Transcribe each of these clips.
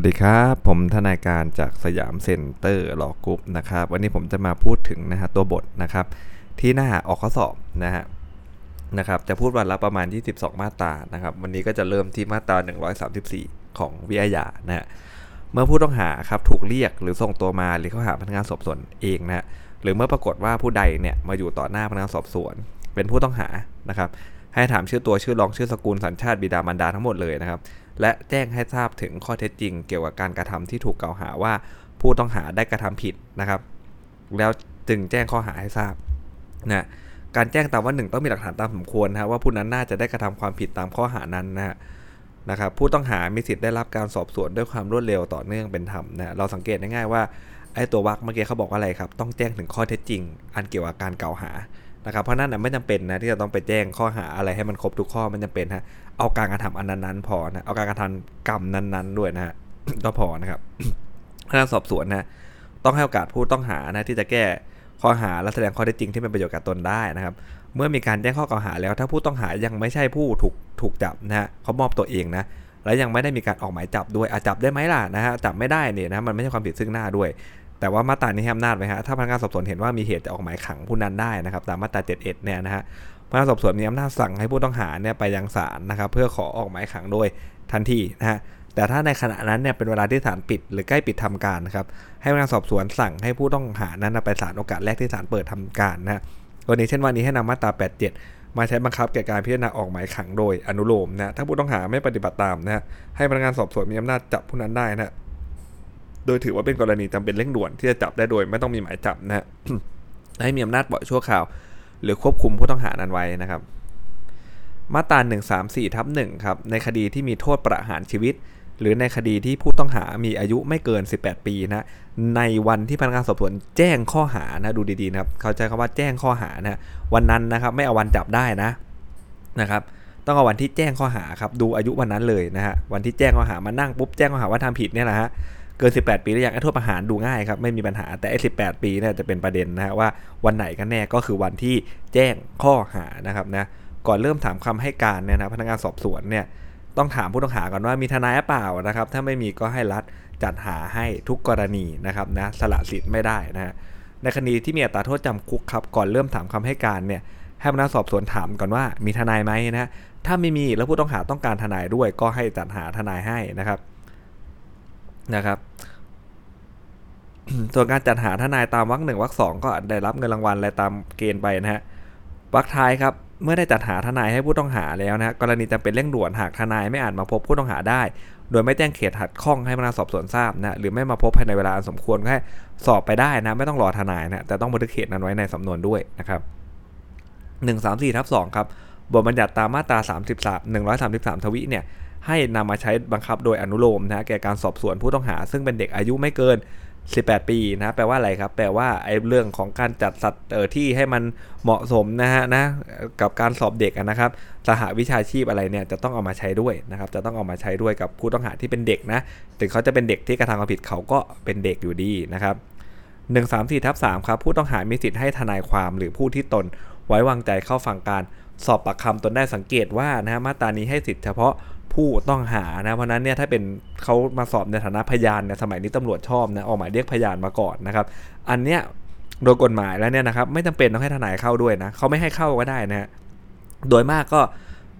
สวัสดีครับ ผมทนายการจาก Siam Center Law Group นะครับ วันนี้ผมจะมาพูดถึงนะฮะตัวบทนะครับ ที่น่าออกข้อสอบนะฮะนะครับจะพูดวันละประมาณ 22 มาตรานะครับ วันนี้ก็จะเริ่มที่มาตรา 134 ของวิอาญานะฮะเมื่อผู้ต้องหาครับถูกเรียกหรือส่งตัวมาหรือเข้าหาพนักงานสอบสวนเองนะฮะหรือเมื่อปรากฏว่าผู้ใดเนี่ยมาอยู่ต่อหน้าพนักงานสอบสวน เป็นผู้ต้องหานะครับ ให้ถามชื่อตัวชื่อรองชื่อสกุลสัญชาติบิดามารดาทั้งหมดเลยนะครับ และแจ้งให้ทราบถึงข้อเท็จจริง เกี่ยวกับการกระทำที่ถูกกล่าวหาว่าผู้ต้องหาได้กระทำผิดนะครับ แล้วจึงแจ้งข้อหาให้ทราบนะการแจ้งตามว่าหนึ่งต้องมีหลักฐานตามสมควรนะว่าผู้นั้นน่าจะได้กระทำความผิดตามข้อหานั้นนะนะครับผู้ต้องหามีสิทธิ์ได้รับการสอบสวนด้วยความรวดเร็วต่อเนื่องเป็นธรรมนะเราสังเกตง่ายๆว่าไอ้ตัววักเมื่อกี้เขาบอกว่าอะไรครับ ต้องแจ้งถึงข้อเท็จจริง อันเกี่ยวกับการกล่าวหา นะครับเพราะนั้นไม่จำเป็นนะที่จะต้องไปแจ้งข้อหาอะไรให้มันครบทุกข้อมันจำเป็นฮะเอาการกระทำอันนั้นๆพอนะเอาการกระทำกรรมนั้นๆด้วยนะฮะก็พอนะครับพนักงานสอบสวนนะต้องให้โอกาสผู้ต้องหานะที่จะแก้ข้อหาและแสดงข้อเท็จจริงที่เป็นประโยชน์กับตนได้นะครับ เมื่อมีการแจ้งข้อกล่าวหาแล้ว ถ้าผู้ต้องหายังไม่ใช่ผู้ถูกถูกจับนะฮะเขามอบตัวเองนะและยังไม่ได้มีการออกหมายจับด้วยอาจับได้ไหมล่ะนะฮะจับไม่ได้เนี่ยนะมันไม่ใช่ความผิดซึ่งหน้าด้วย แต่ว่ามาตรานี้ให้อำนาจไว้ฮะถ้าพนักงานสอบสวนเห็นว่ามีเหตุจะออกหมายขังผู้นั้นได้นะครับตามมาตรา 71 เนี่ยนะฮะพนักงานสอบสวนมีอำนาจสั่งให้ผู้ต้องหาเนี่ยไปยังศาลนะครับเพื่อขอออกหมายขังโดยทันทีนะฮะแต่ถ้าในขณะนั้นเนี่ยเป็นเวลาที่ศาลปิด หรือใกล้ปิดทำการนะครับให้พนักงานสอบสวนสั่งให้ผู้ต้องหานั้นไปศาลโอกาสแรกที่ศาลเปิดทำการนะฮะกรณีเช่นวันนี้ให้นำมาตรา 87 มาใช้บังคับแก่การพิจารณาออกหมายขังโดยอนุโลมนะถ้าผู้ต้องหาไม่ปฏิบัติตามนะฮะให้พนักงานสอบสวนมีอำนาจจับผู้นั้นได้นะ โดยถือว่าเป็นกรณีจำเป็นเร่งด่วนที่จะจับได้โดยไม่ต้องมีหมายจับนะฮะให้มีอำนาจปล่อยชั่วคราว หรือควบคุมผู้ต้องหานั้นไว้นะครับ มาตรา134ทับ1ครับในคดีที่มีโทษประหารชีวิต หรือในคดีที่ผู้ต้องหามีอายุไม่เกิน 18 ปีนะในวันที่พนักงานสอบสวนแจ้งข้อหานะดูดีๆนะครับเขาใจคำว่าแจ้งข้อหานะวันนั้นนะครับไม่เอาวันจับได้นะนะครับต้องเอาวันที่แจ้งข้อหาครับดูอายุวันนั้นเลยนะฮะวันที่แจ้งข้อหามานั่งปุ๊บแจ้งข้อหาว่าทำผิดเนี่ยแหละฮะ เกิน 18 ปีแล้วอย่างไอ้โทษประหารดูง่ายครับไม่มีปัญหาแต่ไอ้18 ปีเนี่ยจะเป็นประเด็นนะฮะว่าวันไหนกันแน่ก็คือวันที่แจ้งข้อหานะครับนะก่อนเริ่มถามคำให้การเนี่ยนะพนักงานสอบสวนเนี่ยต้องถามผู้ต้องหาก่อนว่ามีทนายหรือเปล่านะครับ ถ้าไม่มีก็ให้รัฐจัดหาให้ทุกกรณีนะครับนะสละสิทธิ์ไม่ได้นะฮะในคดีที่มีอัตราโทษจำคุกครับก่อนเริ่มถามคำให้การเนี่ยให้พนักสอบสวนถามก่อนว่ามีทนายไหมนะถ้าไม่มีแล้วผู้ต้องหาต้องการทนายด้วยก็ให้จัดหาทนายให้นะครับ นะครับส่วนการจัดหาทนายตามวรรคหนึ่งวรรคสองก็ได้รับเงินรางวัลอะตามเกณฑ์ไปนะฮะวรรคท้ายครับเมื่อได้จัดหาทนายให้ผู้ต้องหาแล้วนะกรณีจำเป็นเร่งด่วนหากทนายไม่อาจมาพบผู้ต้องหาได้ โดยไม่แจ้งเขตหัดข้องให้พนักานสอบสวนทราบนะหรือไม่มาพบภายในเวลาอันสมควรก็ให้สอบไปได้นะไม่ต้องรอทนายนะแต่ต้องบันทึกเขตนั้นไว้ในสำนวนด้วยนะครับ1 3 4ทับ2ครับบทบัญญัติตามมาตรา 33 133 ทวิเนี่ย ให้นำมาใช้บังคับโดยอนุโลมนะแก่การสอบสวนผู้ต้องหา ซึ่งเป็นเด็กอายุไม่เกิน 18 ปีนะแปลว่าอะไรครับ แปลว่าไอ้เรื่องของการจัดสัตว์ที่ให้มันเหมาะสมนะฮะนะกับการสอบเด็กนะครับสหวิชาชีพอะไรเนี่ยจะต้องเอามาใช้ด้วยนะครับจะต้องเอามาใช้ด้วยกับผู้ต้องหาที่เป็นเด็กนะถึงเขาจะเป็นเด็กที่กระทำความผิดเขาก็เป็นเด็กอยู่ดีนะครับ1 3 4ทับ3ครับผู้ต้องหามีสิทธิ์ให้ทนายความหรือผู้ที่ตนไว้วางใจเข้าฟังการสอบปากคำตนได้สังเกตว่านะฮะมาตรานี้ให้สิทธิ์เฉพาะ ผู้ต้องหานะ เพราะนั้นเนี่ยถ้าเป็นเขามาสอบในฐานะพยานเนี่ยสมัยนี้ตำรวจชอบนะออกหมายเรียกพยานมาก่อนนะครับ อันเนี้ยโดยกฎหมายแล้วเนี่ยนะครับไม่จำเป็นต้องให้ทนายเข้าด้วยนะเขาไม่ให้เข้าก็ได้นะฮะโดยมากก็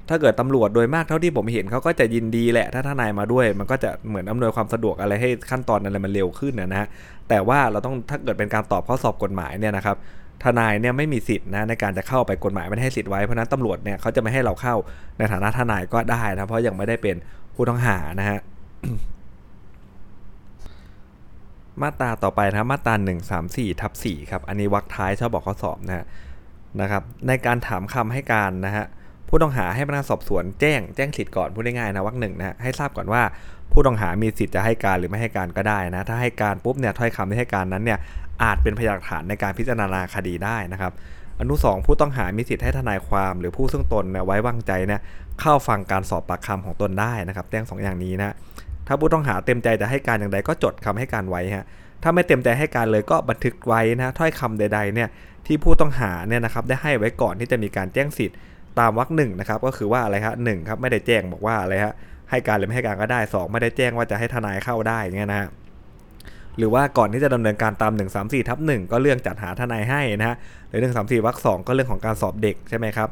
ถ้าเกิดตำรวจโดยมากเท่าที่ผมเห็นเขาก็จะยินดีแหละ ถ้าทนายมาด้วย มันก็จะเหมือนอำนวยความสะดวกอะไรให้ขั้นตอนอะไรมันเร็วขึ้นนะฮะแต่ว่าเราต้องถ้าเกิดเป็นการตอบข้อสอบกฎหมายเนี่ยนะครับ ทนายเนี่ยไม่มีสิทธิ์นะในการจะเข้าไปกฎหมายไม่ให้สิทธิ์ไว้เพราะนั้นตำรวจเนี่ยเขาจะไม่ให้เราเข้าในฐานะทนายก็ได้นะเพราะยังไม่ได้เป็นผู้ต้องหานะฮะมาตราต่อไปนะมาตรา1 3 4ทับ4ครับอันนี้วรรคท้ายชอบบอกข้อสอบนะฮะนะครับ ในการถามคำให้การนะฮะผู้ต้องหาให้พนักงานสอบสวนแจ้งแจ้งสิทธิ์ก่อนพูดง่ายๆนะวรรคหนึ่งนะให้ทราบก่อนว่าผู้ต้องหามีสิทธิ์จะให้การหรือไม่ให้การก็ได้นะ ถ้าให้การปุ๊บเนี่ยถ้อยคำที่ให้การนั้นเนี่ย อาจเป็นพยานหลักฐานในการพิจารณาคดีได้นะครับ อนุสองผู้ต้องหามีสิทธิ์ให้ทนายความหรือผู้ซึ่งตนไว้วางใจเนี่ยเข้าฟังการสอบปากคำของตนได้นะครับแจ้งสองอย่างนี้นะถ้าผู้ต้องหาเต็มใจจะให้การอย่างใดก็จดคำให้การไว้ฮะถ้าไม่เต็มใจให้การเลยก็บันทึกไว้นะถ้อยคำใด ๆเนี่ยที่ผู้ต้องหาเนี่ยนะครับได้ให้ไว้ก่อนที่จะมีการแจ้งสิทธิ์ตามวรรคหนึ่งนะครับก็คือว่าอะไรฮะหนึ่งครับไม่ได้แจ้งบอกว่าอะไรฮะให้การหรือไม่ให้การก็ได้ 2 ไม่ได้แจ้งว่าจะให้ทนายเข้าได้เงี้ยนะฮะ หรือว่าก่อนที่จะดำเนินการตาม 1 3 4ทับ1ก็เรื่องจัดหาทนายให้นะฮะหรือ 1 3 4วรรคสก็เรื่องของการสอบเด็กใช่ไหมครับ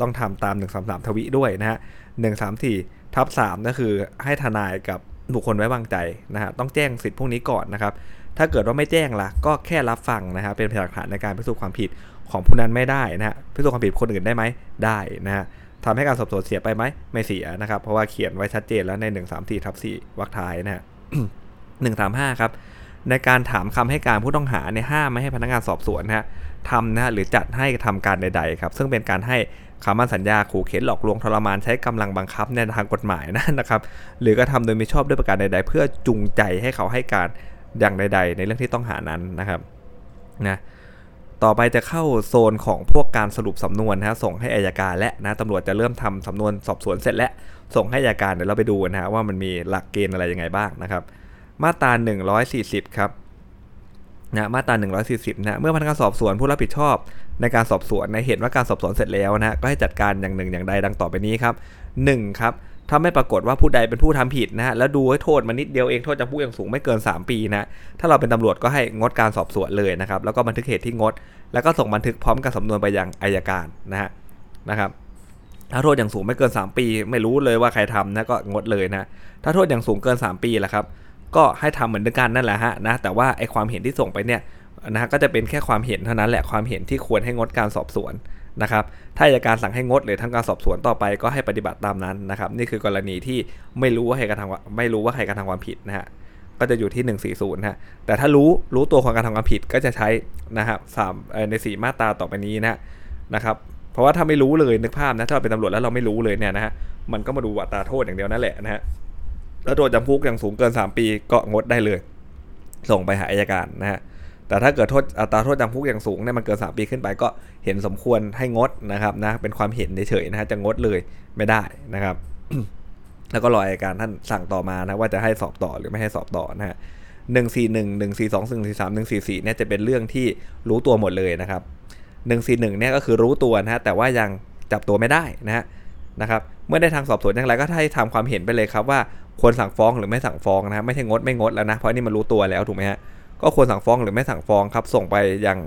ต้องทำตาม 1 3 3 ทวิด้วยนะฮะ1 3 4ทับ3ก็คือให้ทนายกับบุคคลไว้วางใจนะฮะต้องแจ้งสิทธิพวกนี้ก่อนนะครับถ้าเกิดว่าไม่แจ้งล่ะก็แค่รับฟังนะฮะเป็นพยานหลักฐานในการพิสูจน์ความผิดของผู้นั้นไม่ได้นะฮะพิสูจน์ความผิดคนอื่นได้ไหมได้นะฮะทำให้การสอบสวนเสียไปไหมไม่เสียนะครับเพราะว่าเขียนไว้ชัดเจนแล้วใน 1 3 4ทับ4วรรคท้ายนะฮะหนึ่งสามห้าครับ ในการถามคำให้การผู้ต้องหาเนี่ยห้ามไม่ให้พนักงานสอบสวนนะฮะทำนะหรือจัดให้ทำการใดๆครับ ซึ่งเป็นการให้คำมั่นสัญญาขู่เข็นหลอกลวงทรมานใช้กำลังบังคับในทางกฎหมายนะนะครับ หรือก็ทำโดยไม่ชอบด้วยประการใด ๆ เพื่อจูงใจให้เขาให้การอย่างใด ๆ ในเรื่องที่ต้องหานั้นนะครับนะต่อไปจะเข้าโซนของพวกการสรุปสำนวนนะส่งให้อายการและนะตำรวจจะเริ่มทำสำนวนสอบสวนเสร็จแล้วส่งให้อายการเดี๋ยวเราไปดูนะฮะว่ามันมีหลักเกณฑ์อะไรยังไงบ้างนะครับ มาตรา 140 ครับนะมาตรา 140นะเมื่อพนักงานสอบสวนผู้รับผิดชอบในการสอบสวนในเห็นว่าการสอบสวนเสร็จแล้วนะก็ให้จัดการอย่างหนึ่งอย่างใดดังต่อไปนี้ครับ 1 ครับถ้าไม่ปรากฏว่าผู้ใดเป็นผู้ทำผิดนะฮะแล้วดูให้โทษมานิดเดียวเองโทษจำคุกอย่างสูงไม่เกิน 3 ปีนะถ้าเราเป็นตำรวจก็ให้งดการสอบสวนเลยนะครับแล้วก็บันทึกเหตุที่งด แล้วก็ส่งบันทึกพร้อมกับสำนวนไปยังอายการนะฮะนะครับถ้าโทษอย่างสูงไม่เกิน 3 ปี ไม่รู้เลยว่าใครทำนะก็งดเลยนะถ้าโทษอย่างสูงเกิน 3 ปีแหละครับ ก็ให้ทำเหมือนกันนั่นแหละฮะนะแต่ว่าไอความเห็นที่ส่งไปเนี่ยนะฮะก็จะเป็นแค่ความเห็นเท่านั้นแหละความเห็นที่ควรให้งดการสอบสวนนะครับถ้าอายการสั่งให้งดหรือทำการสอบสวนต่อไปก็ให้ปฏิบัติตามนั้นนะครับนี่คือกรณีที่ไม่รู้ว่าใครกระทำไม่รู้ว่าใครกระทำความผิดนะฮะก็จะอยู่ที่ 140นะฮะแต่ถ้ารู้รู้ตัวของการทำความผิดก็จะใช้นะครับสามในสีมาตราต่อไปนี้นะนะครับเพราะว่าถ้าไม่รู้เลยนึกภาพนะถ้าเราเป็นตำรวจแล้วเราไม่รู้เลยเนี่ยนะฮะมันก็มาดูอัตราโทษอย่างเดียวนั่นแหละนะฮะ แล้วโทษจำคุกอย่างสูงเกิน 3 ปีก็งดได้เลย ส่งไปหาอายการนะฮะแต่ถ้าเกิดโทษอัตราโทษจำคุกอย่างสูงเนี่ยมันเกิน 3 ปีขึ้นไปก็เห็นสมควรให้งดนะครับนะเป็นความเห็นเฉยๆนะฮะจะงดเลยไม่ได้นะครับ แล้วก็รออายการท่านสั่งต่อมานะว่าจะให้สอบต่อหรือไม่ให้สอบต่อนะฮะหนึ่งสี่หนึ่งหนึ่งสี่สองหนึ่งสี่สามหนึ่งสี่สี่เนี่ยจะเป็นเรื่องที่รู้ตัวหมดเลยนะครับหนึ่งสี่หนึ่งเนี่ยก็คือรู้ตัวนะฮะแต่ว่ายังจับตัวไม่ได้นะฮะนะครับเมื่อได้ทางสอบสวนอย่างไรก็ให้ทำความเห็นไปเลยครับว่า ควรสั่งฟ้องหรือไม่สั่งฟ้องนะไม่ใช่งดไม่งดแล้วนะเพราะนี่มันรู้ตัวแล้วถูกไหมฮะก็ควรสั่งฟ้องหรือไม่สั่งฟ้องครับ ส่งไปอยัง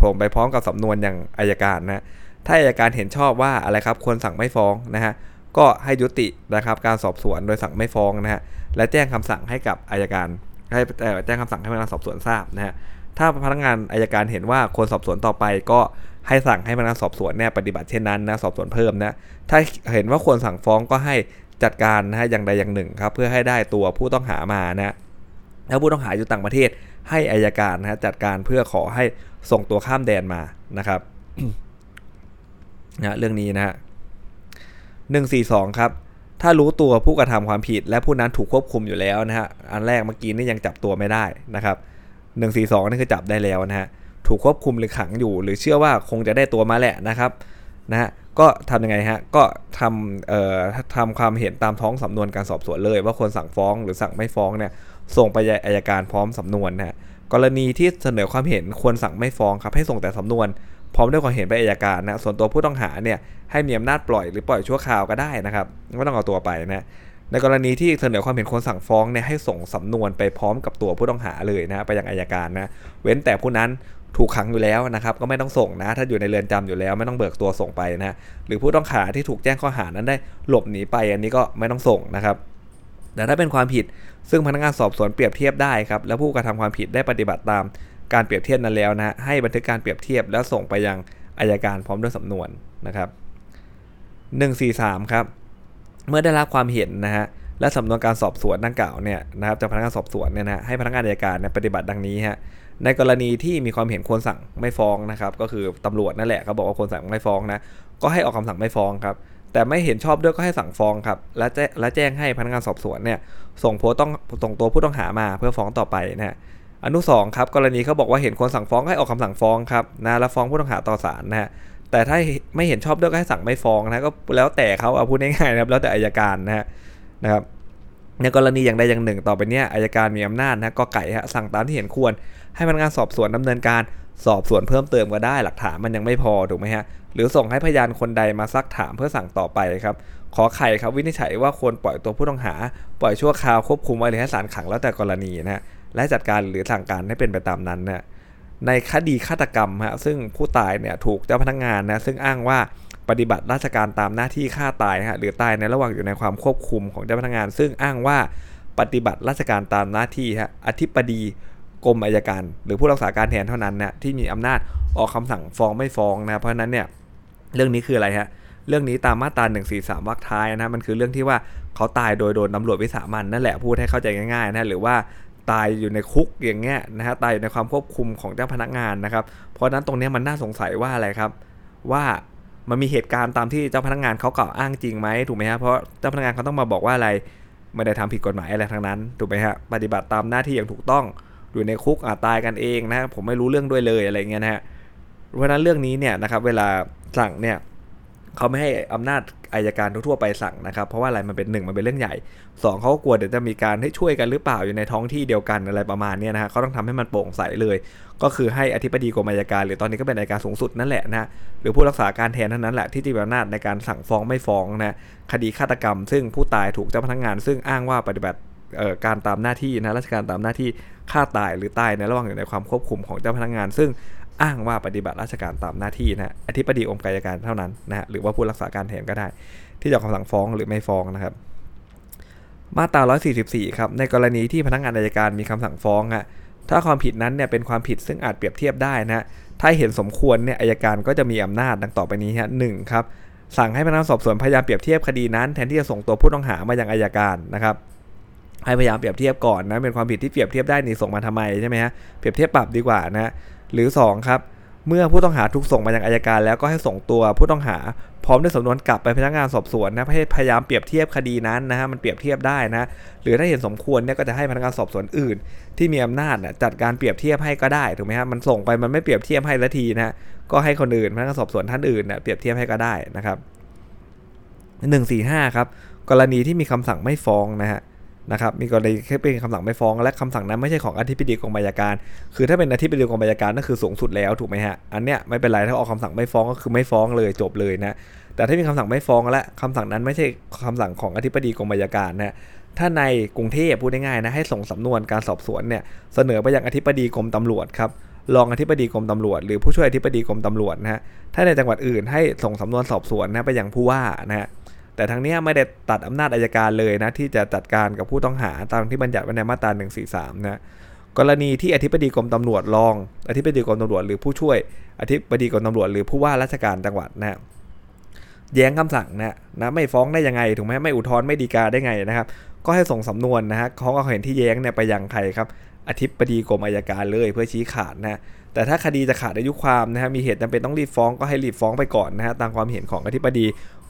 ผมไปพร้อมกับสำนวนอย่างอายการนะถ้าอายการเห็นชอบว่าอะไรครับควรสั่งไม่ฟ้องนะฮะก็ให้ยุตินะครับการสอบสวนโดยสั่งไม่ฟ้องนะฮะและแจ้งคำสั่งให้กับอายการให้แจ้งคำสั่งให้พนักงานสอบสวนทราบนะฮะถ้าพนักงานอายการเห็นว่าควรสอบสวนต่อไป ก็ให้สั่งให้พนักงานสอบสวนเนี่ยปฏิบัติเช่นนั้นนะสอบสวนเพิ่มนะถ้าเห็นว่าควรสั่งฟ้องก็ให้ จัดการนะฮะอย่างใดอย่างหนึ่งครับเพื่อให้ได้ตัวผู้ต้องหามานะแล้วผู้ต้องหาอยู่ต่างประเทศ ให้อายการนะฮะจัดการเพื่อขอให้ส่งตัวข้ามแดนมานะครับนะเรื่องนี้นะฮะหนึ่งสี่สองครับ ถ้ารู้ตัวผู้กระทำความผิด และผู้นั้นถูกควบคุมอยู่แล้วนะฮะอันแรกเมื่อกี้นี่ยังจับตัวไม่ได้นะครับหนึ่งสี่สองนี่คือจับได้แล้วนะฮะถูกควบคุมหรือขังอยู่ หรือเชื่อว่าคงจะได้ตัวมาแหละนะครับ นะฮะก็ทำยังไงฮะ ก็ทำเอ่อทำความเห็นตามท้องสำนวนการสอบสวนเลย ว่าคนสั่งฟ้องหรือสั่งไม่ฟ้องเนี่ยส่งไปยังอายการพร้อมสำนวนนะฮะกรณีที่เสนอความเห็นควรสั่งไม่ฟ้องครับ ให้ส่งแต่สำนวน พร้อมด้วยความเห็นไปอายการนะส่วนตัวผู้ต้องหาเนี่ยให้มีอำนาจปล่อยหรือปล่อยชั่วคราวก็ได้นะครับไม่ต้องเอาตัวไปนะในกรณีที่เสนอความเห็นควรสั่งฟ้องเนี่ยให้ส่งสำนวนไปพร้อมกับตัวผู้ต้องหาเลยนะไปยังอายการนะเว้นแต่ผู้นั้น ถูกขังอยู่แล้วนะครับก็ไม่ต้องส่งนะ ถ้าอยู่ในเรือนจำอยู่แล้ว ไม่ต้องเบิกตัวส่งไปนะหรือผู้ต้องหาที่ถูกแจ้งข้อหานั้นได้หลบหนีไปอันนี้ก็ไม่ต้องส่งนะครับแต่ถ้าเป็นความผิดซึ่งพนักงานสอบสวนเปรียบเทียบได้ครับแล้วผู้กระทำความผิดได้ปฏิบัติตามการเปรียบเทียบนั้นแล้วนะให้บันทึกการเปรียบเทียบแล้วส่งไปยังอายการพร้อมด้วยสำนวนนะครับ143ครับเมื่อได้รับความเห็นนะฮะ และสำนวนการสอบสวนดังกล่าวเนี่ยนะครับจากพนักงานสอบสวนเนี่ยนะให้พนักงานอายการเนี่ยปฏิบัติดังนี้ฮะในกรณีที่มีความเห็นควรสั่งไม่ฟ้องนะครับ ก็คือตำรวจนั่นแหละเขาบอกว่าควรสั่งไม่ฟ้องนะก็ให้ออกคำสั่งไม่ฟ้องครับแต่ไม่เห็นชอบด้วยก็ให้สั่งฟ้องครับ และแจ้และแจ้งให้พนักงานสอบสวนเนี่ยส่งโพต้องส่งตัวผู้ต้องหามาเพื่อฟ้องต่อไปนะฮะอนุสองครับกรณีเขาบอกว่าเห็นควรสั่งฟ้องให้ออกคำสั่งฟ้องครับนะแล้วฟ้องผู้ต้องหาต่อศาลนะฮะแต่ถ้าไม่เห็นชอบด้วยก็ให้สั่งไม่ฟ้องนะก็แล้วแต่เขาเอาพูดง่ายๆนะครับแล้วแต่อายการนะฮะ นะครับในกรณีอย่างใดอย่างหนึ่ง ต่อไปนี้อายการมีอำนาจนะก็ไก่ฮะสั่งตามที่เห็นควร ให้พนักงานสอบสวนดำเนินการสอบสวนเพิ่มเติมก็ได้หลักฐานมันยังไม่พอถูกไหมฮะหรือส่งให้พยานคนใดมาซักถามเพื่อสั่งต่อไปครับขอไข่ครับวินิจฉัยว่าควรปล่อยตัวผู้ต้องหา ปล่อยชั่วคราวควบคุมไว้หรือให้ศาลขังแล้วแต่กรณีนะฮะและจัดการหรือสั่งการให้เป็นไปตามนั้นนะในคดีฆาตกรรมฮะซึ่งผู้ตายเนี่ยถูกเจ้าพนักงานนะซึ่งอ้างว่า ปฏิบัติราชการตามหน้าที่ฆ่าตายฮะหรือตายในระหว่างอยู่ในความควบคุมของเจ้าพนักงาน ซึ่งอ้างว่าปฏิบัติราชการตามหน้าที่ฮะอธิบดีกรมอายการ หรือผู้รักษาการแทนเท่านั้นนะที่มีอำนาจออกคำสั่งฟ้องไม่ฟ้องนะเพราะฉะนั้นเนี่ยเรื่องนี้คืออะไรฮะเรื่องนี้ตามมาตรา1 4 3วรรคท้ายนะมันคือเรื่องที่ว่าเขาตายโดยโดนตำรวจวิสามันนั่นแหละพูดให้เข้าใจง่ายๆนะหรือว่าตายอยู่ในคุกอย่างเงี้ยนะฮะตายอยู่ในความควบคุมของเจ้าพนักงานนะครับ เพราะนั้นตรงนี้มันน่าสงสัยว่าอะไรครับ ว่า มันมีเหตุการณ์ตามที่เจ้าพนักงานเขากล่าวอ้างจริงไหมถูกไหมฮะเพราะเจ้าพนักงานเขาต้องมาบอกว่าอะไรไม่ได้ทำผิดกฎหมายอะไรทั้งนั้นถูกไหมฮะปฏิบัติตามหน้าที่อย่างถูกต้องอยู่ในคุกอาตายกันเองนะผมไม่รู้เรื่องด้วยเลยอะไรเงี้ยนะฮะเพราะนั้นเรื่องนี้เนี่ยนะครับเวลาสั่งเนี่ย เขาไม่ให้อำนาจอายการทั่วไปสั่งนะครับ เพราะว่าอะไรมันเป็นหนึ่งมันเป็นเรื่องใหญ่ 2เขาก็กลัวเดี๋ยวจะมีการให้ช่วยกันหรือเปล่าอยู่ในท้องที่เดียวกันอะไรประมาณนี้นะฮะเขาต้องทำให้มันโปร่งใสเลย ก็คือให้อธิบดีกรมอายการ หรือตอนนี้ก็เป็นอายการสูงสุดนั่นแหละนะหรือผู้รักษาการแทนเท่านั้นแหละที่จะมีอำนาจในการสั่งฟ้องไม่ฟ้องนะคดีฆาตกรรม ซึ่งผู้ตายถูกเจ้าพนักงาน ซึ่งอ้างว่าปฏิบัติการตามหน้าที่นะราชการตามหน้าที่ฆ่าตายหรือตายในระหว่างอยู่ในความควบคุมของเจ้าพนักงาน ซึ่ง อ้างว่าปฏิบัติราชการตามหน้าที่นะอธิบดีองค์การการเท่านั้นนะฮะหรือว่าผู้รักษาการแทนก็ได้ ที่จะคำสั่งฟ้องหรือไม่ฟ้องนะครับมาตรา 144 ครับ ในกรณีที่พนักงานอายการมีคำสั่งฟ้องฮะ ถ้าความผิดนั้นเนี่ยเป็นความผิดซึ่งอาจเปรียบเทียบได้นะ ถ้าเห็นสมควรเนี่ยอายการก็จะมีอำนาจดังต่อไปนี้ฮะหนึ่งครับ สั่งให้พนักงานสอบสวนพยายามเปรียบเทียบคดีนั้นแทนที่จะส่งตัวผู้ต้องหามายังอายการนะครับให้พยายามเปรียบเทียบก่อนนะเป็นความผิดที่เปรียบเทียบได้นี่ส่งมาทำไมใช่ไหมฮะเปรียบเทียบปรับดีกว่านะ หรือ 2 ครับ เมื่อผู้ต้องหาถูกส่งมายังอายการ แล้วก็ให้ส่งตัวผู้ต้องหาพร้อมด้วยสำนวนกลับไปพนักงานสอบสวนนะพยายามเปรียบเทียบคดีนั้นนะฮะมันเปรียบเทียบได้นะหรือถ้าเห็นสมควรเนี่ยก็จะให้พนักงานสอบสวนอื่น ที่มีอำนาจนะจัดการเปรียบเทียบให้ก็ได้ถูกไหมฮะมันส่งไปมันไม่เปรียบเทียบให้ละทีนะก็ให้คนอื่นพนักงานสอบสวนท่านอื่นเนะเปรียบเทียบให้ก็ได้นะครับหนึ่งสี่ห้าครับกรณีที่มีคำสั่งไม่ฟ้องนะฮะ นะครับมีกรณีแค่เป็นคำสั่งไม่ฟ้องและคำสั่งนั้นไม่ใช่ของอธิบดีกรมอัยการ คือถ้าเป็นอธิบดีกรมอัยการนั่นคือสูงสุดแล้วถูกไหมฮะอันเนี้ยไม่เป็นไรถ้าออกคำสั่งไม่ฟ้องก็คือไม่ฟ้องเลยจบเลยนะแต่ถ้ามีคำสั่งไม่ฟ้องและคำสั่งนั้นไม่ใช่คำสั่งของอธิบดีกรมอัยการนะถ้าในกรุงเทพพูดง่ายๆนะให้ส่งสำนวนการสอบสวนเนี่ยเสนอไปยังอธิบดีกรมตำรวจครับรองอธิบดีกรมตำรวจ หรือผู้ช่วยอธิบดีกรมตำรวจนะฮะถ้าในจังหวัดอื่นให้ส่งสำนวนสอบสวนนะไปยังผู้ว่านะฮะ แต่ทั้งนี้ไม่ได้ตัดอำนาจอายการเลยนะที่จะจัดการกับผู้ต้องหาตามที่บัญญัติไว้ในมาตรา 143 นะกรณีที่อธิบดีกรมตำรวจรอง อธิบดีกรมตำรวจหรือผู้ช่วย อธิบดีกรมตำรวจหรือผู้ว่าราชการจังหวัดนะแย้งคำสั่งนะนะไม่ฟ้องได้ยังไงถูกไหมไม่อุทธรณ์ไม่ดีกาได้ไงนะครับ ก็ให้ส่งสำนวนนะฮะเขาก็เห็นที่แย้งเนี่ยไปยังใครครับ อธิบดีกรมอายการเลยเพื่อชี้ขาดนะแต่ถ้าคดีจะขาดอายุความนะฮะมีเหตุจำเป็นต้องรีบฟ้องก็ให้รีบฟ้องไปก่อนนะฮะตามความเห็นของอธิบดี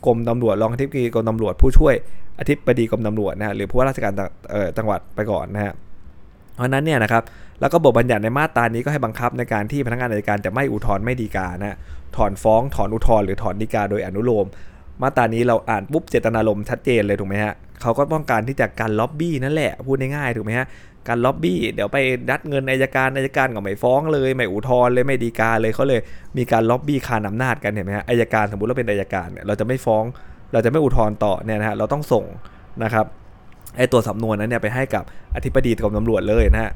กรมตำรวจรองอธิบดีกรมตำรวจผู้ช่วยอธิบดีกรมตำรวจนะหรือผู้ว่าราชการจังหวัดไปก่อนนะฮะเพราะนั้นเนี่ยนะครับแล้วก็บทบัญญัติในมาตรานี้ก็ให้บังคับในการที่พนักงานอัยการจะไม่อุทธรณ์ไม่ดีกานะถอนฟ้องถอนอุทธรณ์หรือถอนดีกาโดยอนุโลม มาตรานี้เราอ่านปุ๊บเจตนารมณ์ชัดเจนเลยถูกไหมฮะเขาก็ต้องการที่จะการล็อบบี้นั่นแหละพูดง่ายๆถูกไหมฮะ การล็อบบี้เดี๋ยวไปดัดเงินอายการอายการก็ไม่ฟ้องเลยไม่อุทธรณ์เลยไม่ดีกาเลยเขาเลยมีการล็อบบี้คานอำนาจกันเห็นไหมฮะอายการสมมติเราเป็นอายการเนี่ยเราจะไม่ฟ้อง เราจะไม่อุทธรณ์ต่อเนี่ยนะฮะเราต้องส่งนะครับไอตัวสำนวนนั้นเนี่ยไปให้กับอธิบดีกรมตำรวจเลยนะฮะ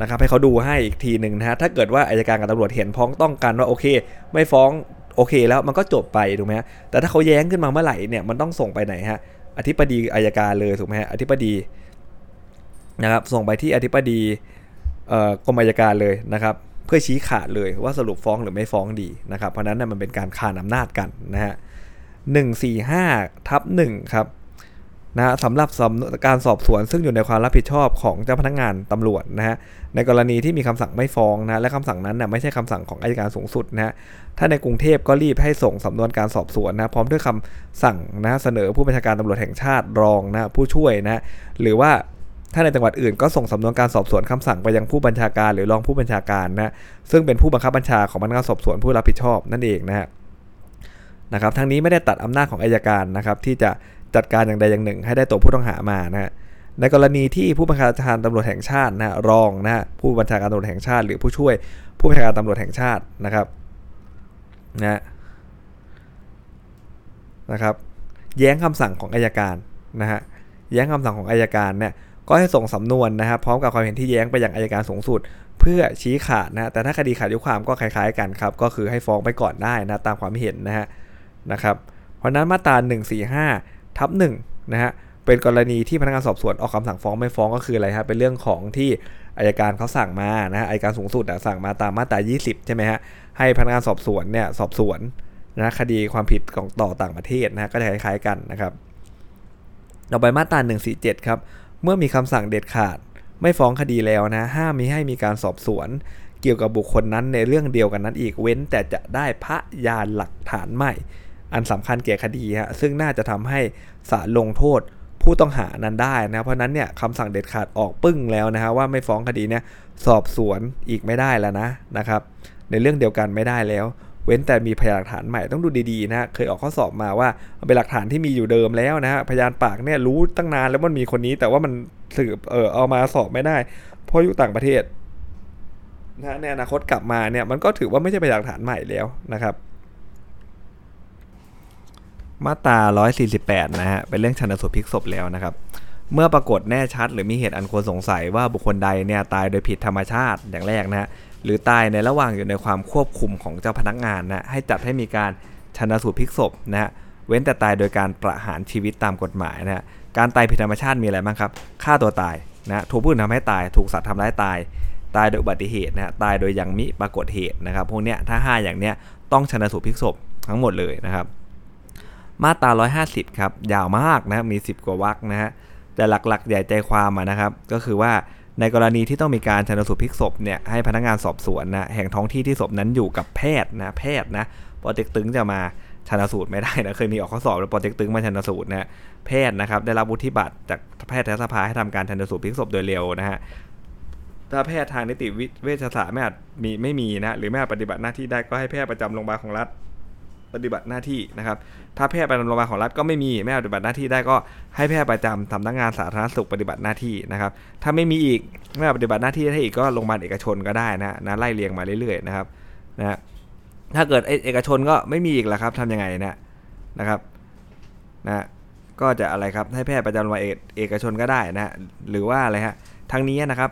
นะครับให้เขาดูให้อีกทีหนึ่งนะฮะถ้าเกิดว่าอายการกับตำรวจเห็นพ้องต้องกันว่าโอเค ไม่ฟ้องโอเคแล้วมันก็จบไปถูกไหมฮะแต่ถ้าเขาแย้งขึ้นมาเมื่อไหร่เนี่ยมันต้องส่งไปไหนฮะอธิบดีอายการเลยถูกไหมฮะอธิบดี นะครับส่งไปที่อธิบดีกรมอายการเลยนะครับ เพื่อชี้ขาดเลยว่าสรุปฟ้องหรือไม่ฟ้องดีนะครับ เพราะนั้นนะมันเป็นการขานอำนาจกันนะฮะ145ทับ1ครับนะสำหรับการสอบสวนซึ่งอยู่ในความรับผิดชอบของเจ้าพนักงงานตำรวจนะฮะในกรณีที่มีคำสั่งไม่ฟ้องนะและคำสั่งนั้นนะไม่ใช่คำสั่งของอายการสูงสุดนะฮะถ้าในกรุงเทพก็รีบให้ส่งสำนวนการสอบสวนนะพร้อมด้วยคำสั่งนะเสนอผู้บัญชาการตำรวจแห่งชาติรองนะผู้ช่วยนะหรือว่า ถ้าในจังหวัดอื่นก็ส่งสำนวนการสอบสวนคำสั่งไปยังผู้บัญชาการหรือรองผู้บัญชาการนะซึ่งเป็นผู้บังคับบัญชาของพนักงานสอบสวนผู้รับผิดชอบนั่นเองนะฮะนะครับทั้งนี้ไม่ได้ตัดอำนาจของอายการนะครับที่จะจัดการอย่างใดอย่างหนึ่ง ให้ได้ตัวผู้ต้องหามานะฮะในกรณีที่ผู้บัญชาการตำรวจแห่งชาตินะรองนะผู้บัญชาการตำรวจแห่งชาติ หรือผู้ช่วยผู้บัญชาการตำรวจแห่งชาตินะครับนะนะครับ แย้งคำสั่งของอายการนะฮะแย้งคำสั่งของอายการเนี่ย ก็ให้ส่งสำนวนนะครับพร้อมกับความเห็นที่แย้งไปยังอายการสูงสุด เพื่อชี้ขาดนะแต่ถ้าคดีขาดยุความก็คล้ายๆกันครับก็คือให้ฟ้องไปก่อนได้นะตามความเห็นนะฮะนะครับเพราะนั้นมาตรา145ทับ1นะฮะเป็นกรณีที่พนักงานสอบสวนออกคำสั่งฟ้องไม่ฟ้องก็คืออะไรครับเป็นเรื่องของที่อายการเขาสั่งมานะฮะอายการสูงสุดสั่งมาตามมาตรา 20 ใช่ไหมฮะให้พนักงานสอบสวนเนี่ยสอบสวนนะคดีความผิดของต่อต่างประเทศนะก็จะคล้ายๆกันนะครับต่อไปมาตรา147 ครับ เมื่อมีคำสั่งเด็ดขาด ไม่ฟ้องคดีแล้วนะ ห้ามมีให้มีการสอบสวน เกี่ยวกับบุคคลนั้นในเรื่องเดียวกันนั้นอีกเว้น แต่จะได้พระยานหลักฐานใหม่ อันสำคัญแก่คดีฮะซึ่งน่าจะทำให้ศาลลงโทษผู้ต้องหานั้นได้นะเพราะนั้นเนี่ยคำสั่งเด็ดขาดออกปึ้งแล้วนะฮะว่าไม่ฟ้องคดีเนี่ยสอบสวนอีกไม่ได้แล้วนะนะครับ ในเรื่องเดียวกันไม่ได้แล้ว เว้นแต่มีพยานหลักฐานใหม่ต้องดูดีๆนะเคยออกข้อสอบมาว่าเป็นหลักฐานที่มีอยู่เดิมแล้วนะฮะพยานปากเนี่ยรู้ตั้งนานแล้วมันมีคนนี้ แต่ว่ามันสืบเออเอามาสอบไม่ได้ เพราะอยู่ต่างประเทศนะในอนาคตกลับมาเนี่ยมันก็ถือว่าไม่ใช่พยานหลักฐานใหม่แล้วนะครับ มาตรา148นะฮะเป็นเรื่องชันสูตรพลิกศพแล้วนะครับ เมื่อปรากฏแน่ชัด หรือมีเหตุอันควรสงสัยว่าบุคคลใดเนี่ยตายโดยผิดธรรมชาติอย่างแรกนะฮะหรือตายในระหว่างอยู่ในความควบคุมของเจ้าพนักงานนะให้จัดให้มีการชันสูตรพลิกศพนะฮะเว้นแต่ตายโดยการประหารชีวิตตามกฎหมายนะฮะการตายผิดธรรมชาติมีอะไรบ้างครับฆ่าตัวตายนะถูกผู้อื่นทำให้ตายถูกสัตว์ทำร้ายตาย ตายโดยอุบัติเหตุนะฮะตายโดยยังมิปรากฏเหตุนะครับพวกเนี้ยถ้า 5 อย่างเนี้ยต้องชันสูตรพลิกศพทั้งหมดเลยนะครับ มาตรา 150 ครับ ยาวมากนะมี 10 กว่าวรรคนะฮะ แต่หลักๆ ใหญ่ใจความนะครับ ก็คือว่าในกรณีที่ต้องมีการชันสูตรพลิกศพเนี่ยให้พนักงานสอบสวนนะแห่งท้องที่ที่ศพนั้นอยู่กับแพทย์นะแพทย์นะปอเต็กตึงจะมาชันสูตรไม่ได้นะเคยมีออกข้อสอบแล้วปอเต็กตึงมาชันสูตรนะแพทย์นะครับได้รับวุฒิบัตรจากแพทยสภาให้ทำการชันสูตรพลิกศพโดยเร็วนะฮะถ้าแพทย์ทางนิติเวชศาสตร์ไม่อาจมีไม่มีนะหรือไม่อาจปฏิบัติหน้าที่ได้ก็ให้แพทย์ประจำโรงพยาบาลของรัฐ ปฏิบัติหน้าที่นะครับ ถ้าแพทย์ประจำโรงพยาบาลของรัฐก็ไม่มีไม่ปฏิบัติหน้าที่ได้ก็ให้แพทย์ประจำสำนักงานสาธารณสุขปฏิบัติหน้าที่นะครับ ถ้าไม่มีอีกไม่ปฏิบัติหน้าที่ได้อีกก็โรงพยาบาลเอกชนก็ได้นะนะไล่เรียงมาเรื่อยๆนะครับนะถ้าเกิดเอกชนก็ไม่มีอีกแล้วครับทำยังไงนะนะครับนะก็จะอะไรครับให้แพทย์ประจำโรงพยาบาลเอกชนก็ได้นะหรือว่าอะไรฮะทางนี้นะครับ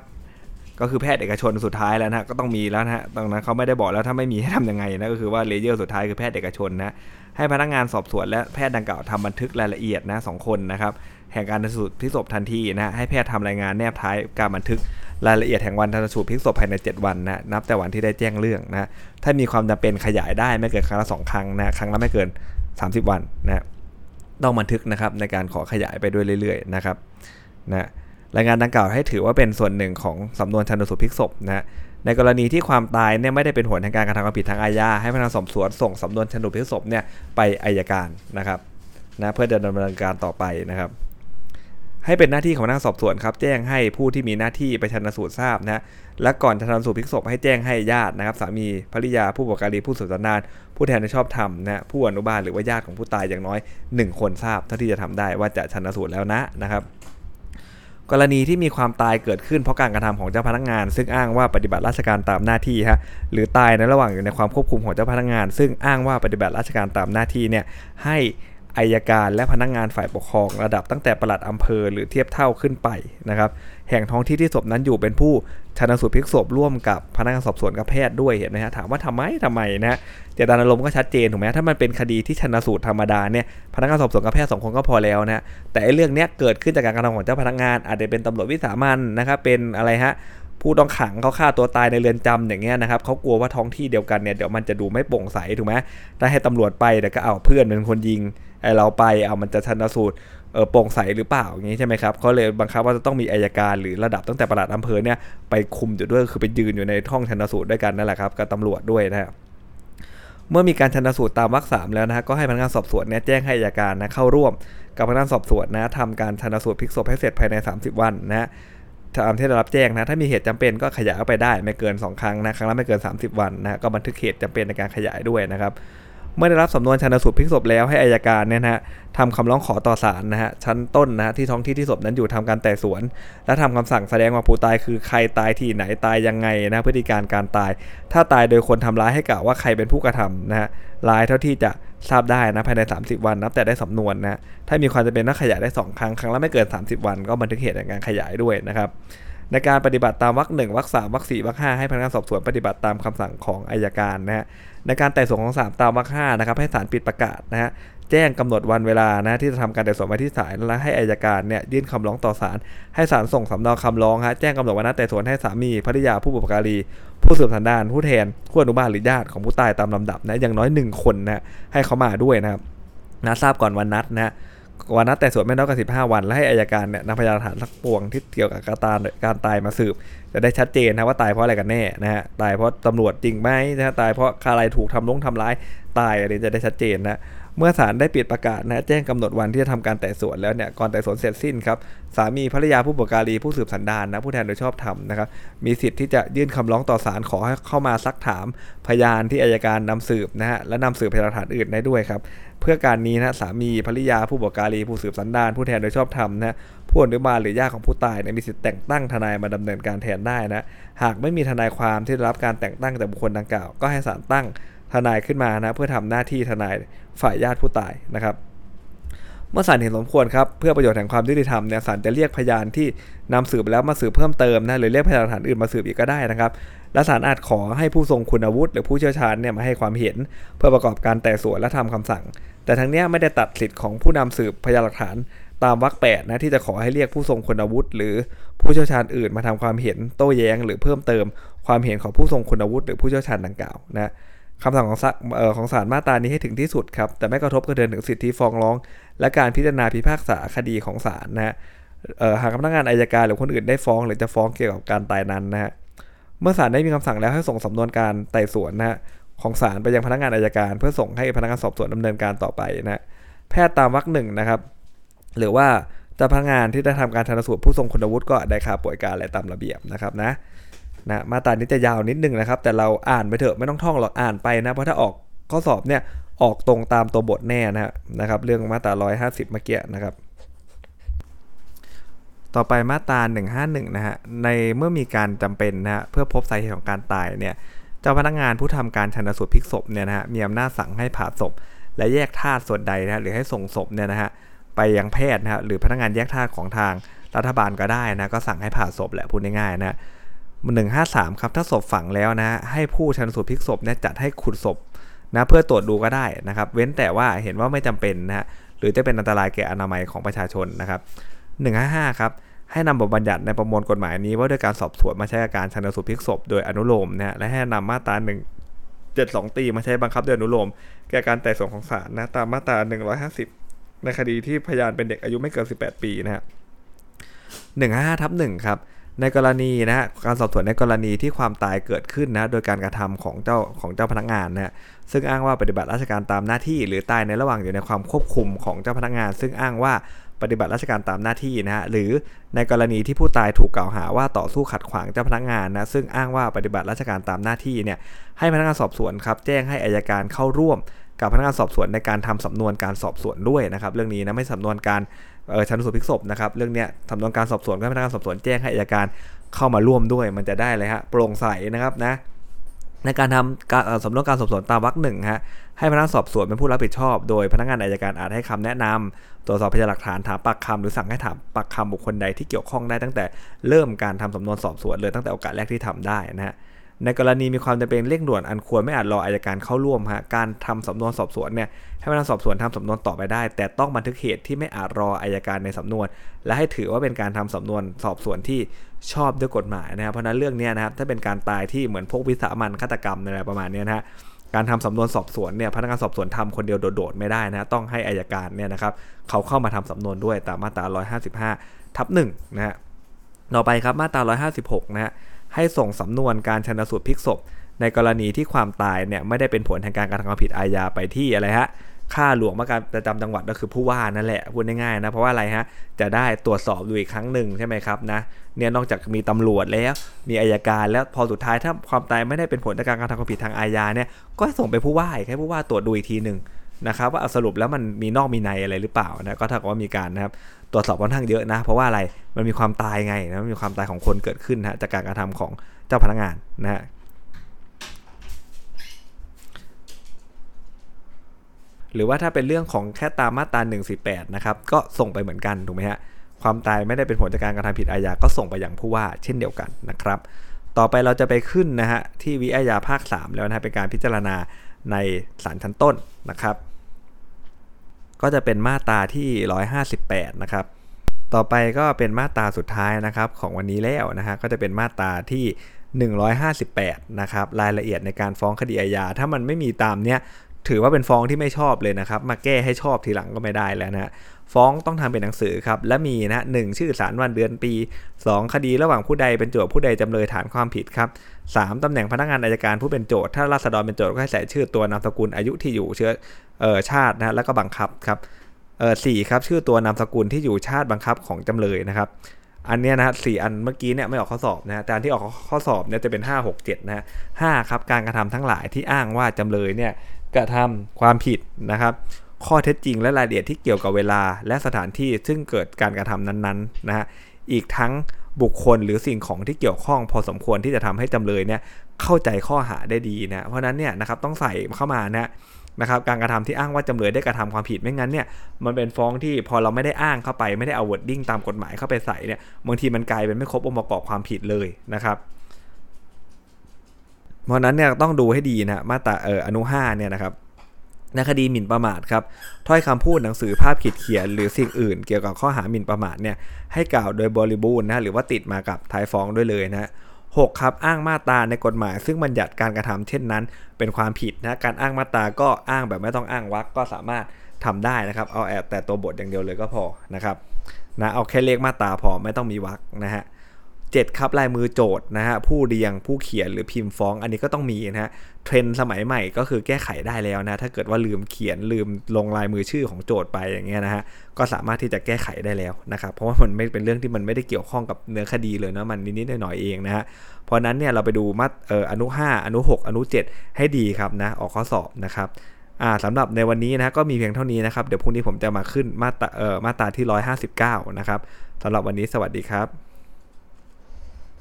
ก็คือแพทย์เอกชนสุดท้ายแล้วนะก็ต้องมีแล้วนะตรงนั้นเขาไม่ได้บอกแล้วถ้าไม่มีให้ทำยังไงนะก็คือว่า layer สุดท้ายคือแพทย์เอกชนนะให้พนักงานสอบสวนและแพทย์ดังกล่าวทำบันทึกรายละเอียดนะสองคนนะครับแห่งการชันสูตรพลิกศพทันทีนะให้แพทย์ทำรายงานแนบท้ายการบันทึกรายละเอียดแห่งวันชันสูตรพลิกศพภายใน 7 วันนะนับแต่วันที่ได้แจ้งเรื่องนะถ้ามีความจำเป็นขยายได้ไม่เกินครั้งละสองครั้งนะครั้งละไม่เกิน 30 วันนะต้องบันทึกนะครับในการขอขยายไปด้วยเรื่อยๆนะครับนะ รายงานดังกล่าวให้ถือว่าเป็นส่วนหนึ่งของสำนวนชันสูตรพลิกศพนะในกรณีที่ความตายเนี่ยไม่ได้เป็นผลทางการกระทำความผิดทางอาญาให้พนักงานสอบสวนส่งสำนวนชันสูตรพลิกศพเนี่ยไปอายการนะครับนะเพื่อดำเนินการต่อไปนะครับ ให้เป็นหน้าที่ของพนักงานสอบสวนครับ แจ้งให้ผู้ที่มีหน้าที่ไปชันสูตรทราบนะและก่อนชันสูตรพลิกศพให้แจ้งให้ญาตินะครับ สามีภริยาผู้ปกครองผู้สืบสานานผู้แทนในชอบธรรมนะผู้อนุบาลหรือว่าญาติของผู้ตายอย่างน้อย 1 คนทราบเท่าที่จะทำได้ว่าจะชันสูตรแล้วนะนะครับ กรณีที่มีความตายเกิดขึ้นเพราะการกระทำของเจ้าพนักงาน ซึ่งอ้างว่าปฏิบัติราชการตามหน้าที่ฮะหรือตายในระหว่างอยู่ในความควบคุมของเจ้าพนักงาน ซึ่งอ้างว่าปฏิบัติราชการตามหน้าที่เนี่ยให้ อายการและพนักงงานฝ่ายปกครอง ระดับตั้งแต่ปลัดอำเภอหรือเทียบเท่าขึ้นไปนะครับแห่งท้องที่ที่ศพนั้นอยู่เป็นผู้ชันสูตรพลิกศพร่วมกับพนักงานสอบสวนกับแพทย์ด้วยเห็นไหมฮะถามว่าทำไมทำไมนะเจตนารมณ์ก็ชัดเจนถูกไหมถ้ามันเป็นคดีที่ชันสูตรธรรมดาเนี่ยพนักงานสอบสวนกับแพทย์สองคนก็พอแล้วนะแต่เรื่องนี้เกิดขึ้นจากการกระทำของเจ้าพนักงาน อาจจะเป็นตำรวจวิสามันนะครับเป็นอะไรฮะ ผู้ต้องขังเขาฆ่าตัวตายในเรือนจำอย่างเงี้ยนะครับเขากลัวว่าท้องที่เดียวกันเนี่ยเดี๋ยวมันจะดูไม่โปร่งใสถูกไหมถ้าให้ตำรวจไปเดี๋ยวก็เอาเพื่อนเป็นคนยิงไอเราไปเอามันจะชันสูตรเออโปร่งใสหรือเปล่าอย่างนี้ใช่ไหมครับเขาเลยบังคับว่าจะต้องมีอายการหรือระดับตั้งแต่ประหลัดอำเภอเนี่ยไปคุมอยู่ด้วยคือไปยืนอยู่ในห้องชันสูตรด้วยกันนั่นแหละครับกับตำรวจด้วยนะครับเมื่อมีการชันสูตรตามวรรคสามแล้วนะฮะก็ให้พนักงานสอบสวนเนี่ยแจ้งให้อายการนะเข้าร่วม กับพนักงานสอบสวนนะทำการชันสูตรพลิกศพให้เสร็จภายใน 30 วันนะฮะ ตามที่ได้รับแจ้งนะ ถ้ามีเหตุจำเป็นก็ขยายออกไปได้ ไม่เกิน 2 ครั้งนะ ครั้งละไม่เกิน 30 วันนะก็บันทึกเหตุจำเป็นในการขยายด้วยนะครับ เมื่อได้รับสำนวนชันสูตรพลิกศพแล้วให้อายการเนี่ยนะทำคำร้องขอต่อศาลนะฮะชั้นต้นนะฮะที่ท้องที่ที่ศพนั้นอยู่ทำการแต่สวน และทำคำสั่งแสดงว่าผู้ตายคือใครตายที่ไหนตายยังไงนะพฤติการการตาย ถ้าตายโดยคนทำร้ายให้กล่าวว่าใครเป็นผู้กระทำนะฮะร้ายเท่าที่จะ ทราบได้นะภายใน 30 วันนับแต่ได้สำนวนนะถ้ามีความจำเป็นต้องขยายได้ 2 ครั้งครั้งละไม่เกิน 30 วัน ก็บันทึกเหตุในการขยายด้วยนะครับในการปฏิบัติตามวรรคหนึ่งวรรคสามวรรคสี่วรรคห้าให้พนักงานสอบสวนปฏิบัติตามคำสั่งของอายการนะฮะในการไต่สวนของศาลตามวรรคห้านะครับให้ศาลปิดประกาศนะฮะแจ้งกำหนดวันเวลานะที่จะทำการไต่สวนไว้ที่ศาลและให้อายการเนี่ยยื่นคำร้องต่อศาลให้ศาลส่งสำเนาคำร้องฮะแจ้งกำหนดวันนัดไต่สวนให้สามีภริยาผู้บุปการี ผู้สืบสันดานผู้แทนผู้อนุบาลหรือญาติของผู้ตายตามลำดับนะอย่างน้อย1คนนะให้เขามาด้วยนะครับนะทราบก่อนวันนัดนะวันนัดแต่สวนไม่น้อยกว่า15วัน และให้อายการเนี่ยนำพยานฐานสักปวงที่เกี่ยวกับการตายการตายมาสืบ จะได้ชัดเจนนะว่าตายเพราะอะไรกันแน่นะฮะตายเพราะตำรวจจริงไหมนะตายเพราะอะไรถูกทำลงทำร้ายตายอะไรจะได้ชัดเจนนะ เมื่อศาลได้ปิดประกาศนะแจ้งกำหนดวันที่จะทำการไต่สวนแล้วเนี่ยก่อนไต่สวนเสร็จสิ้นครับสามีภรรยาผู้ปกการีผู้สืบสันดานนะผู้แทนโดยชอบธรรมนะครับมีสิทธิ์ที่จะยื่นคำร้องต่อศาลขอให้เข้ามาซักถามพยานที่อายการนำสืบนะฮะและนำสืบพยานหลักฐานอื่นได้ด้วยครับเพื่อการนี้นะสามีภรรยาผู้ปกการีผู้สืบสันดานผู้แทนโดยชอบธรรมนะผู้อนุบาลหรือญาติของผู้ตายเนี่ยมีสิทธิ์แต่งตั้งทนายมาดำเนินการแทนได้นะหากไม่มีทนายความที่ได้รับการแต่งตั้งจากบุคคลดังกล่าว ก็ให้ศาลตั้งทนายขึ้นมานะเพื่อทำหน้าที่ทนาย ฝ่ายญาติผู้ตายนะครับ เมื่อศาลเห็นสมควรครับเพื่อประโยชน์แห่งความยุติธรรมเนี่ยศาลจะเรียกพยานที่นำสืบแล้วมาสืบเพิ่มเติมนะหรือเรียกพยานหลักฐานอื่นมาสืบอีกก็ได้นะครับ และศาลอาจขอให้ผู้ทรงคุณวุฒิหรือผู้เชี่ยวชาญเนี่ยมาให้ความเห็น เพื่อประกอบการแต่สวนและทำคำสั่ง แต่ทั้งนี้ไม่ได้ตัดสิทธิ์ของผู้นำสืบพยานหลักฐานตามวรรคแปดนะที่จะขอให้เรียกผู้ทรงคุณวุฒิหรือผู้เชี่ยวชาญอื่นมาทำความเห็นโต้แย้ง หรือเพิ่มเติมความเห็นของผู้ทรงคุณวุฒิหรือผู้เชี่ยวชาญดังกล่าวนะ คำสั่งของของศาลมาตรานี้ให้ถึงที่สุดครับ แต่ไม่กระทบกระเทือนถึงสิทธิฟ้องร้อง และการพิจารณาพิพากษาคดีของศาลนะฮะหากพนักงานอายการหรือคนอื่นได้ฟ้อง หรือจะฟ้องเกี่ยวกับการตายนั้นนะฮะเมื่อศาลได้มีคำสั่งแล้วให้ส่งสำนวนการไต่สวนนะฮะของศาลไปยังพนักงานอายการ เพื่อส่งให้พนักงานสอบสวนดำเนินการต่อไปนะแพทย์ตามวรรคหนึ่งนะครับ หรือว่าเจ้าพนักงานที่ได้ทำการชันสูตรผู้ทรงคุณวุฒิก็ได้ค่าป่วยการอะไรตามระเบียบนะครับนะ นะมาตรานี้จะยาวนิดนึงนะครับ แต่เราอ่านไปเถอะไม่ต้องท่องหรอกอ่านไปนะ เพราะถ้าออกข้อสอบเนี่ยออกตรงตามตัวบทแน่นะนะครับ เรื่องมาตรา 150 เมื่อกี้นะครับ ต่อไปมาตรา 151 นะฮะในเมื่อมีการจำเป็นนะฮะเพื่อพบสาเหตุของการตายเนี่ยเจ้าพนักงานผู้ทำการชันสูตรพลิกศพเนี่ยนะฮะมีอำนาจสั่งให้ผ่าศพ และแยกธาตุส่วนใดนะหรือให้ส่งศพเนี่ยนะฮะไปยังแพทย์นะฮะหรือพนักงานแยกธาตุของทางรัฐบาลก็ได้นะก็สั่งให้ผ่าศพแหละพูดง่ายๆนะ หนึ่งห้าสามครับ ถ้าศพฝังแล้วนะ ให้ผู้ชันสูตรพลิกศพเนี่ยจัดให้ขุดศพนะเพื่อตรวจดูก็ได้นะครับ เว้นแต่ว่าเห็นว่าไม่จำเป็นนะฮะหรือจะเป็นอันตรายแก่อนามัยของประชาชนนะครับ 155 ครับให้นำบทบัญญัติในประมวลกฎหมายนี้ว่าด้วยการสอบสวนมาใช้การชันสูตรพลิกศพโดยอนุโลมนะและให้นำมาตรา1 72 ตีมาใช้บังคับโดยอนุโลมแก่การไต่สวนของศาลนะตามมาตรา 150 ในคดีที่พยานเป็นเด็กอายุไม่เกิน 18 ปีนะฮะ155ทับ1ครับ ในกรณีนะการสอบสวนในกรณีที่ความตายเกิดขึ้นนะโดยการกระทำของเจ้าของเจ้าพนักงานนะซึ่งอ้างว่าปฏิบัติราชการตามหน้าที่ หรือตายในระหว่างอยู่ในความควบคุมของเจ้าพนักงาน ซึ่งอ้างว่าปฏิบัติราชการตามหน้าที่นะฮะหรือในกรณีที่ผู้ตายถูกกล่าวหาว่าต่อสู้ขัดขวางเจ้าพนักงานนะซึ่งอ้างว่าปฏิบัติราชการตามหน้าที่เนี่ยให้พนักงานสอบสวนครับแจ้งให้อายการเข้าร่วมกับพนักงานสอบสวนในการทำสำนวนการสอบสวนด้วยนะครับเรื่องนี้นะไม่สำนวนการ ชันสูตรพิกศพนะครับเรื่องเนี้ยสำนวนการสอบสวนก็พนักงานสอบสวนแจ้งให้อายการเข้ามาร่วมด้วย มันจะได้เลยฮะโปร่งใสนะครับนะในการทำการสำนวนการสอบสวนตามวรรคหนึ่งฮะให้พนักงานสอบสวนเป็นผู้รับผิดชอบ โดยพนักงานอายการอาจให้คำแนะนำตรวจสอบพยานหลักฐานถามปากคำหรือสั่งให้ถามปากคำบุคคลใดที่เกี่ยวข้องได้ตั้งแต่เริ่มการทำสำนวนสอบสวนเลยตั้งแต่โอกาสแรกที่ทำได้นะฮะ ในกรณีมีความจำเป็นเร่งด่วนอันควรไม่อาจรออายการเข้าร่วมฮะการทำสำนวนสอบสวนเนี่ยให้พนักงานสอบสวนทำสำนวนต่อไปได้ แต่ต้องบันทึกเหตุที่ไม่อาจรออายการในสำนวน และให้ถือว่าเป็นการทำสำนวนสอบสวนที่ชอบด้วยกฎหมายนะครับเพราะนั้นเรื่องนี้นะครับถ้าเป็นการตายที่เหมือนพวกวิสามันฆาตกรรมอะไรประมาณนี้นะฮะการทำสำนวนสอบสวนเนี่ยพนักงานสอบสวนทำคนเดียวโดดๆไม่ได้นะต้องให้อายการเนี่ยนะครับเขาเข้ามาทำสำนวนด้วยตามมาตรา 155ทับ1นะฮะต่อไปครับมาตรา 156นะฮะ ให้ส่งสำนวนการชนสูตรพลิกศพ ในกรณีที่ความตายเนี่ยไม่ได้เป็นผลทางการกระทำความผิดอาญาไปที่อะไรฮะค่าหลวงมาการประจำจังหวัดก็คือผู้ว่านั่นแหละพูดง่ายๆนะเพราะว่าอะไรฮะจะได้ตรวจสอบดูอีกครั้งหนึ่งใช่ไหมครับนะเนี่ยนอกจากมีตำรวจแล้ว มีอายการแล้วพอสุดท้ายถ้าความตายไม่ได้เป็นผลจากการกระทำความผิดทางอาญาเนี่ยก็ส่งไปผู้ว่าให้ผู้ว่าตรวจดูอีกทีหนึ่ง นะครับว่าสรุปแล้วมันมีนอกมีในอะไรหรือเปล่านะก็ถ้าว่ามีการนะครับตรวจสอบค่อนข้างเยอะนะ เพราะว่าอะไรมันมีความตายไงนะมีความตายของคนเกิดขึ้นนะจากการกระทำของเจ้าพนักงานนะฮะหรือว่าถ้าเป็นเรื่องของแค่ตามมาตรา148นะครับก็ส่งไปเหมือนกันถูกไหมฮะความตายไม่ได้เป็นผลจากการกระทำผิดอาญาก็ส่งไปอย่างผู้ว่าเช่นเดียวกันนะครับ ต่อไปเราจะไปขึ้นนะฮะที่วิอาญาภาค 3 แล้วนะฮะเป็นการพิจารณาในศาลชั้นต้นนะครับ ก็จะเป็นมาตราที่ 158 นะครับ ต่อไปก็เป็นมาตราสุดท้ายนะครับของวันนี้แล้วนะฮะก็จะเป็นมาตราที่ 158 นะครับรายละเอียดในการฟ้องคดีอาญาถ้ามันไม่มีตามเนี้ยถือว่าเป็นฟ้องที่ไม่ชอบเลยนะครับ มาแก้ให้ชอบทีหลังก็ไม่ได้แล้วนะฮะ ฟ้องต้องทำเป็นหนังสือครับ และมีนะหนึ่งชื่อสารวันเดือนปี 2 คดีระหว่างผู้ใดเป็นโจทย์ผู้ใดจำเลยฐานความผิดครับ3ตำแหน่งพนักงานอายการผู้เป็นโจทย์ถ้าราษฎรเป็นโจทย์ก็ให้ใส่ชื่อตัวนามสกุลอายุที่อยู่เชื้อเออชาตินะแล้วก็บังคับครับเออสี่ครับชื่อตัวนามสกุลที่อยู่ชาติบังคับของจำเลยนะครับอันเนี้ยนะฮะสี่อันเมื่อกี้เนี่ยไม่ออกข้อสอบนะฮะแต่อันที่ออกข้อสอบเนี่ยจะเป็น 5 6 7นะฮะห้าครับการกระทำทั้งหลายที่อ้างว่าจำเลยเนี่ยกระทำความผิดนะครับ ข้อเท็จจริงและรายละเอียดที่เกี่ยวกับเวลาและสถานที่ซึ่งเกิดการกระทำนั้นๆนะฮะอีกทั้งบุคคลหรือสิ่งของที่เกี่ยวข้องพอสมควรที่จะทำให้จำเลยเนี่ยเข้าใจข้อหาได้ดีนะเพราะนั้นเนี่ยนะครับต้องใส่เข้ามานะนะครับการกระทำที่อ้างว่าจำเลยได้กระทำความผิดไม่งั้นเนี่ยมันเป็นฟ้องที่พอเราไม่ได้อ้างเข้าไปไม่ได้เอา wording ตามกฎหมายเข้าไปใส่เนี่ยบางทีมันกลายเป็นไม่ครบองค์ประกอบความผิดเลยนะครับเพราะนั้นเนี่ยต้องดูให้ดีนะมาตราเอออนุ5เนี่ยนะครับ ในคดีหมิ่นประมาทครับถ้อยคำพูดหนังสือภาพขีดเขียน หรือสิ่งอื่น เกี่ยวกับข้อหาหมิ่นประมาทเนี่ยให้กล่าวโดยบริบูรณ์นะหรือว่าติดมากับท้ายฟ้องด้วยเลยนะหกครับอ้างมาตราในกฎหมาย ซึ่งบัญญัติการกระทำเช่นนั้น เป็นความผิดนะการอ้างมาตราก็อ้างแบบไม่ต้องอ้างวรรคก็สามารถทำได้นะครับ เอาแอบแต่ตัวบทอย่างเดียวเลยก็พอนะครับนะเอาแค่เลขมาตราพอไม่ต้องมีวรรคนะฮะ 7ครับลายมือโจทย์นะฮะผู้เรียงผู้เขียนหรือพิมพ์ฟ้อง อันนี้ก็ต้องมีนะฮะเทรนสมัยใหม่ก็คือแก้ไขได้แล้วนะถ้าเกิดว่าลืมเขียนลืมลงลายมือชื่อของโจทย์ไปอย่างเงี้ยนะฮะก็สามารถที่จะแก้ไขได้แล้วนะครับเพราะว่ามันไม่เป็นเรื่องที่มันไม่ได้เกี่ยวข้องกับเนื้อคดีเลยนะมันนิดๆหน่อยๆเองนะฮะเพราะนั้นเนี่ยเราไปดูมาเอ่ออนุ 5 อนุ 6 อนุ 7 ให้ดีครับนะออกข้อสอบนะครับอ่าสำหรับในวันนี้นะก็มีเพียงเท่านี้นะครับเดี๋ยวพรุ่งนี้ผมจะมาขึ้นมาตราเอ่อมาตราที่ 159 นะครับสำหรับวันนี้สวัสดีครับ